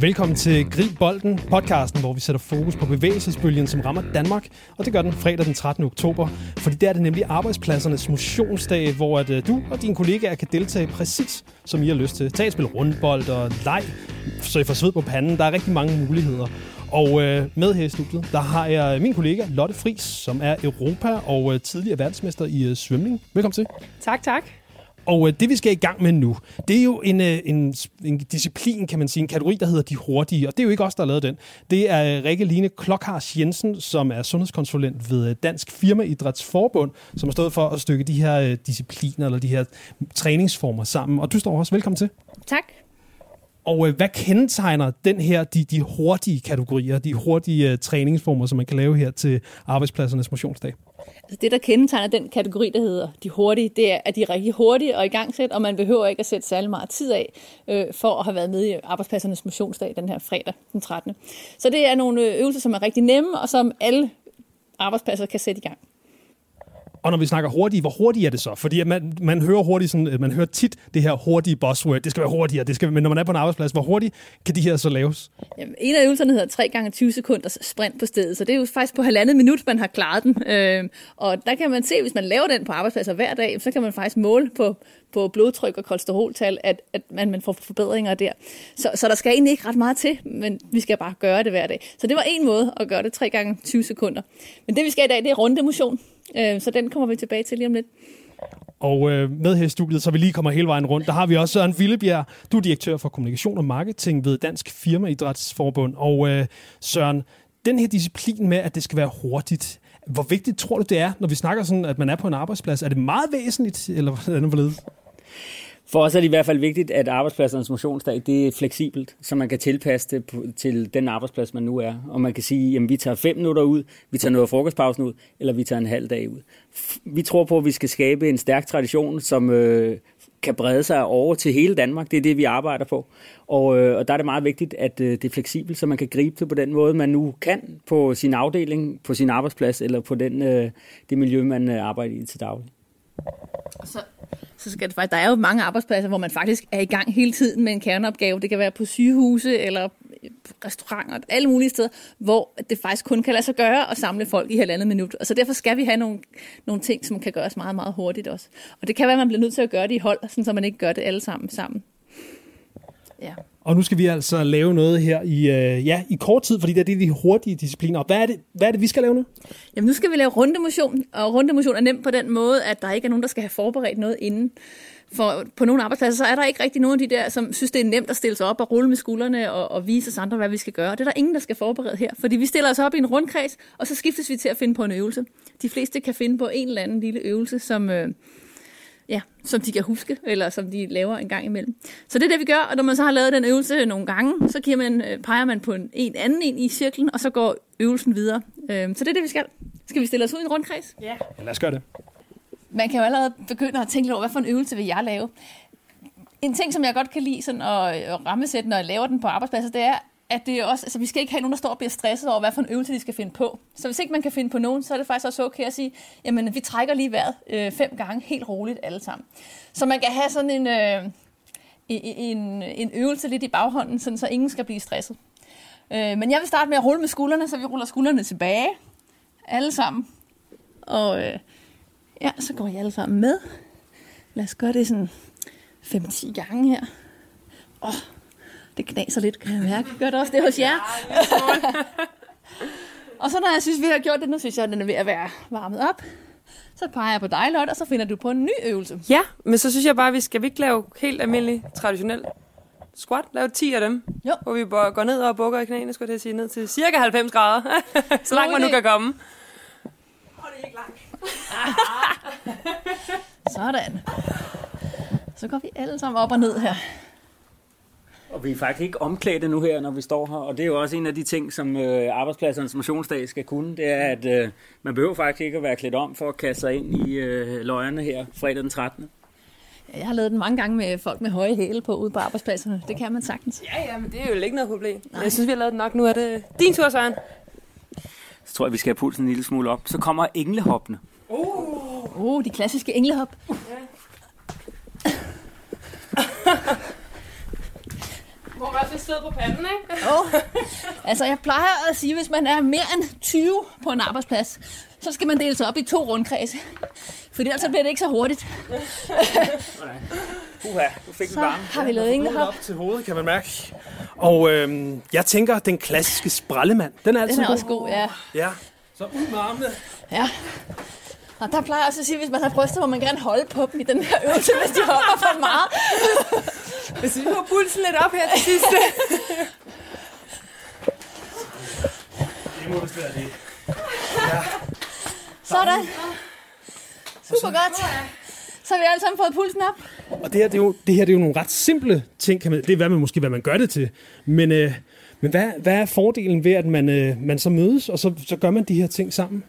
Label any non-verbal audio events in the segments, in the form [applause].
Velkommen til Grib Bolden, podcasten, hvor vi sætter fokus på bevægelsesbølgen, som rammer Danmark. Og det gør den fredag den 13. oktober, fordi der er det nemlig arbejdspladsernes motionsdag, hvor at, uh, du og dine kollegaer kan deltage præcis, som I har lyst til. Tag et spil rundbold og leg, så I får sved på panden. Der er rigtig mange muligheder. Og øh, med her i studiet, der har jeg øh, min kollega Lotte Fris, som er Europa og øh, tidligere verdensmester i øh, svømning. Velkommen til. Tak, tak. Og øh, det, vi skal i gang med nu, det er jo en, øh, en, en disciplin, kan man sige, en kategori, der hedder de hurtige. Og det er jo ikke os, der har lavet den. Det er øh, Rikke Line Klokhars Jensen, som er sundhedskonsulent ved øh, Dansk Firmaidrætsforbund, som har stået for at stykke de her øh, discipliner, eller de her træningsformer sammen. Og du står også velkommen til. Tak. Og øh, hvad kendetegner den her, de, de hurtige kategorier, de hurtige øh, træningsformer, som man kan lave her til arbejdspladsernes motionsdag? Altså det, der kendetegner den kategori, der hedder de hurtige, det er, at de er rigtig hurtige og i gang sæt, og man behøver ikke at sætte særlig meget tid af øh, for at have været med i arbejdspladsernes motionsdag den her fredag den 13. Så det er nogle øh, øvelser, som er rigtig nemme, og som alle arbejdspladser kan sætte i gang. Og når vi snakker hurtigt, hvor hurtigt er det så? Fordi man, man hører hurtigt sådan, øh, man hører tit det her hurtige buzzword. Det skal være hurtigere, det skal, men når man er på en arbejdsplads, hvor hurtigt kan de her så laves? Jamen, en af øvelserne hedder 3 gange 20 sekunders sprint på stedet, så det er jo faktisk på halvandet minut, man har klaret den. Øh, og der kan man se, hvis man laver den på arbejdspladser hver dag, så kan man faktisk måle på, på blodtryk og kolesteroltal, at, at man, man får forbedringer der. Så, så der skal egentlig ikke ret meget til, men vi skal bare gøre det hver dag. Så det var en måde at gøre det 3 gange 20 sekunder. Men det vi skal i dag, det er rundemotion. Øh, så den kommer vi tilbage til lige om lidt. Og øh, med her i studiet, så vi lige kommer hele vejen rundt, der har vi også Søren Villebjerg. Du er direktør for kommunikation og marketing ved Dansk Firmaidrætsforbund. Og øh, Søren, den her disciplin med, at det skal være hurtigt, hvor vigtigt tror du det er, når vi snakker sådan, at man er på en arbejdsplads? Er det meget væsentligt, eller hvordan er det for os er det i hvert fald vigtigt, at arbejdspladsernes motionsdag det er fleksibelt, så man kan tilpasse det til den arbejdsplads, man nu er. Og man kan sige, at vi tager fem minutter ud, vi tager noget af frokostpausen ud, eller vi tager en halv dag ud. Vi tror på, at vi skal skabe en stærk tradition, som øh, kan brede sig over til hele Danmark. Det er det, vi arbejder på. Og, øh, og der er det meget vigtigt, at øh, det er fleksibelt, så man kan gribe det på den måde, man nu kan på sin afdeling, på sin arbejdsplads, eller på den, øh, det miljø, man øh, arbejder i til daglig. Så, så skal det faktisk, der er jo mange arbejdspladser, hvor man faktisk er i gang hele tiden med en kerneopgave. Det kan være på sygehuse eller restauranter, alle mulige steder, hvor det faktisk kun kan lade sig gøre at samle folk i halvandet minut. Og så derfor skal vi have nogle, nogle ting, som kan gøres meget, meget hurtigt også. Og det kan være, at man bliver nødt til at gøre det i hold, sådan så man ikke gør det alle sammen sammen. Ja. Og nu skal vi altså lave noget her i, øh, ja, i kort tid, fordi det er det, de hurtige discipliner. Og hvad er, det, hvad er det, vi skal lave nu? Jamen nu skal vi lave rundemotion, og rundemotion er nemt på den måde, at der ikke er nogen, der skal have forberedt noget inden. For på nogle arbejdspladser, så er der ikke rigtig nogen af de der, som synes, det er nemt at stille sig op og rulle med skuldrene og, og vise os andre, hvad vi skal gøre. Det er der ingen, der skal forberede her, fordi vi stiller os op i en rundkreds, og så skiftes vi til at finde på en øvelse. De fleste kan finde på en eller anden lille øvelse, som, øh, ja, som de kan huske, eller som de laver en gang imellem. Så det er det, vi gør, og når man så har lavet den øvelse nogle gange, så giver man, øh, peger man på en, en anden ind i cirklen, og så går øvelsen videre. Øhm, så det er det, vi skal. Skal vi stille os ud i en rundkreds? Ja. ja lad os gøre det. Man kan jo allerede begynde at tænke lidt over, hvad for en øvelse vil jeg lave? En ting, som jeg godt kan lide sådan at rammesætte, når jeg laver den på arbejdspladser, det er, at det er også, altså vi skal ikke have nogen, der står og bliver stresset over, hvad for en øvelse de skal finde på. Så hvis ikke man kan finde på nogen, så er det faktisk også okay at sige, jamen vi trækker lige vejret øh, fem gange helt roligt alle sammen. Så man kan have sådan en, øh, en, en øvelse lidt i baghånden, sådan, så ingen skal blive stresset. Øh, men jeg vil starte med at rulle med skuldrene, så vi ruller skuldrene tilbage. Alle sammen. Og øh, ja, så går jeg alle sammen med. Lad os gøre det sådan 5-10 gange her. Åh, oh, det knaser lidt, kan jeg mærke. Gør det også det hos jer? [laughs] og så når jeg synes, vi har gjort det, nu synes jeg, at den er ved at være varmet op. Så peger jeg på dig, Lotte, og så finder du på en ny øvelse. Ja, men så synes jeg bare, at vi skal vi ikke lave helt almindelig, traditionel squat. Lave 10 af dem, jo. hvor vi går ned og bukker i knæene, skulle jeg sige, ned til cirka 90 grader. [laughs] så langt man nu kan komme. Og det er ikke langt. [laughs] Sådan. Så går vi alle sammen op og ned her. Og vi er faktisk ikke omklædte nu her, når vi står her. Og det er jo også en af de ting, som øh, arbejdspladsernes motionsdag skal kunne. Det er, at øh, man behøver faktisk ikke at være klædt om for at kaste sig ind i øh, løjerne her fredag den 13. Jeg har lavet den mange gange med folk med høje hæle på ude på arbejdspladserne. Det kan man sagtens. Ja, ja, men det er jo ikke noget problem. Nej. Jeg synes, vi har lavet den nok. Nu er det din tur, Søren. Så tror jeg, vi skal have pulsen en lille smule op. Så kommer englehoppene. Uh, uh de klassiske englehop. Ja. Lidt sved på panden, ikke? Oh. Altså, jeg plejer at sige, at hvis man er mere end 20 på en arbejdsplads, så skal man dele sig op i to rundkredse. For ellers så bliver det ikke så hurtigt. Uha, du fik Så har vi lavet en Hovedet her. op til hovedet, kan man mærke. Og øhm, jeg tænker, den klassiske sprallemand, den er altid Den er god. også god, ja. Ja, så ud med armene. ja. Og der plejer jeg også at sige, at hvis man har bryster, må man gerne holde på dem i den her øvelse, hvis de hopper for meget. Hvis vi får pulsen lidt op her til sidst. [laughs] Det må vist være det. Sådan. Super godt. Så har vi alle sammen fået pulsen op. Og det her, det er jo, det her det er jo nogle ret simple ting, kan man, det er hvad man, måske, hvad man gør det til. Men, øh, men hvad, hvad er fordelen ved, at man, øh, man så mødes, og så, så gør man de her ting sammen?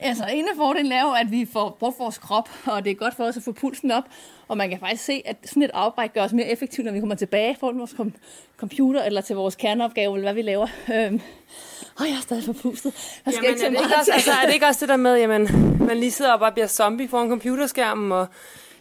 Altså, en af fordelen er jo, at vi får brugt vores krop, og det er godt for os at få pulsen op. Og man kan faktisk se, at sådan et afbræk gør os mere effektivt, når vi kommer tilbage for vores kom- computer eller til vores kerneopgave, eller hvad vi laver. Øhm. Og jeg er stadig forpustet. Der skal Jamen, ikke er, det ikke også, altså, er det ikke også det der med, jamen, man lige sidder og bare bliver zombie foran computerskærmen, og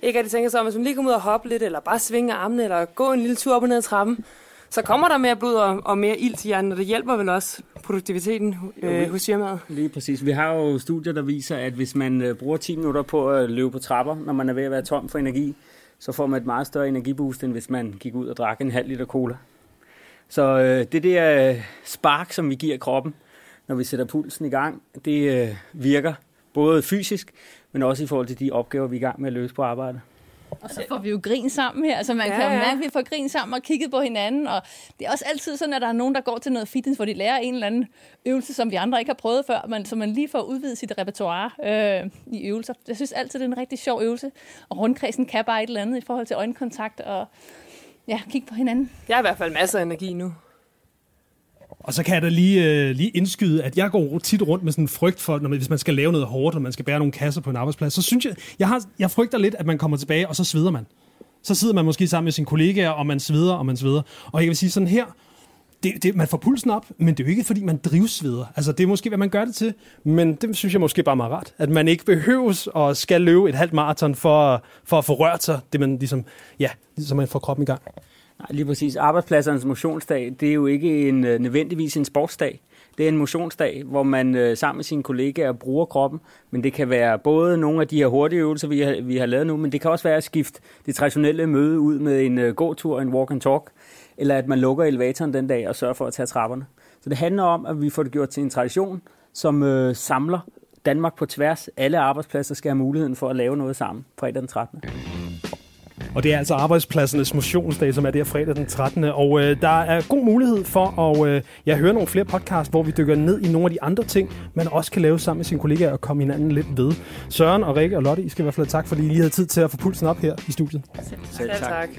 ikke rigtig tænker sig om, hvis man lige kommer ud og hoppe lidt, eller bare svinge armene, eller gå en lille tur op og ned ad trappen, så kommer der mere blod og, og mere ild til hjernen, og det hjælper vel også produktiviteten øh, hos firmaet. Lige præcis. Vi har jo studier, der viser, at hvis man øh, bruger 10 minutter på at løbe på trapper, når man er ved at være tom for energi, så får man et meget større energiboost, end hvis man gik ud og drak en halv liter cola. Så øh, det der øh, spark, som vi giver kroppen, når vi sætter pulsen i gang, det øh, virker både fysisk, men også i forhold til de opgaver, vi er i gang med at løse på arbejde. Og så får vi jo grin sammen her. Altså man Ja, kan jo mærke, at vi får grin sammen og kigget på hinanden. Og det er også altid sådan, at der er nogen, der går til noget fitness, hvor de lærer en eller anden øvelse, som vi andre ikke har prøvet før, men så man lige får udvidet sit repertoire øh, i øvelser. Jeg synes altid, det er en rigtig sjov øvelse. Og rundkredsen kan bare et eller andet i forhold til øjenkontakt og ja, kigge på hinanden. Jeg har i hvert fald masser af energi nu. Og så kan jeg da lige, øh, lige indskyde, at jeg går tit rundt med sådan en frygt for, når man, hvis man skal lave noget hårdt, og man skal bære nogle kasser på en arbejdsplads, så synes jeg, jeg, har, jeg frygter lidt, at man kommer tilbage, og så sveder man. Så sidder man måske sammen med sine kollegaer, og man sveder, og man sveder. Og jeg vil sige sådan her, det, det, man får pulsen op, men det er jo ikke, fordi man drivsveder. Altså, det er måske, hvad man gør det til, men det synes jeg måske bare er meget rart. At man ikke behøves og skal løbe et halvt maraton for, for at få rørt sig, det man ligesom, ja, så man får kroppen i gang. Lige præcis. Arbejdspladsernes motionsdag, det er jo ikke en, øh, nødvendigvis en sportsdag. Det er en motionsdag, hvor man øh, sammen med sine kollegaer bruger kroppen, men det kan være både nogle af de her hurtige øvelser, vi har, vi har lavet nu, men det kan også være at skifte det traditionelle møde ud med en øh, gåtur, en walk and talk, eller at man lukker elevatoren den dag og sørger for at tage trapperne. Så det handler om, at vi får det gjort til en tradition, som øh, samler Danmark på tværs. Alle arbejdspladser skal have muligheden for at lave noget sammen fredag den 13. Og det er altså arbejdspladsernes motionsdag, som er der fredag den 13. Og øh, der er god mulighed for at øh, jeg høre nogle flere podcast, hvor vi dykker ned i nogle af de andre ting, man også kan lave sammen med sine kollegaer og komme hinanden lidt ved. Søren og Rikke og Lotte, I skal i hvert fald have tak, fordi I lige havde tid til at få pulsen op her i studiet. Selv Ja, tak.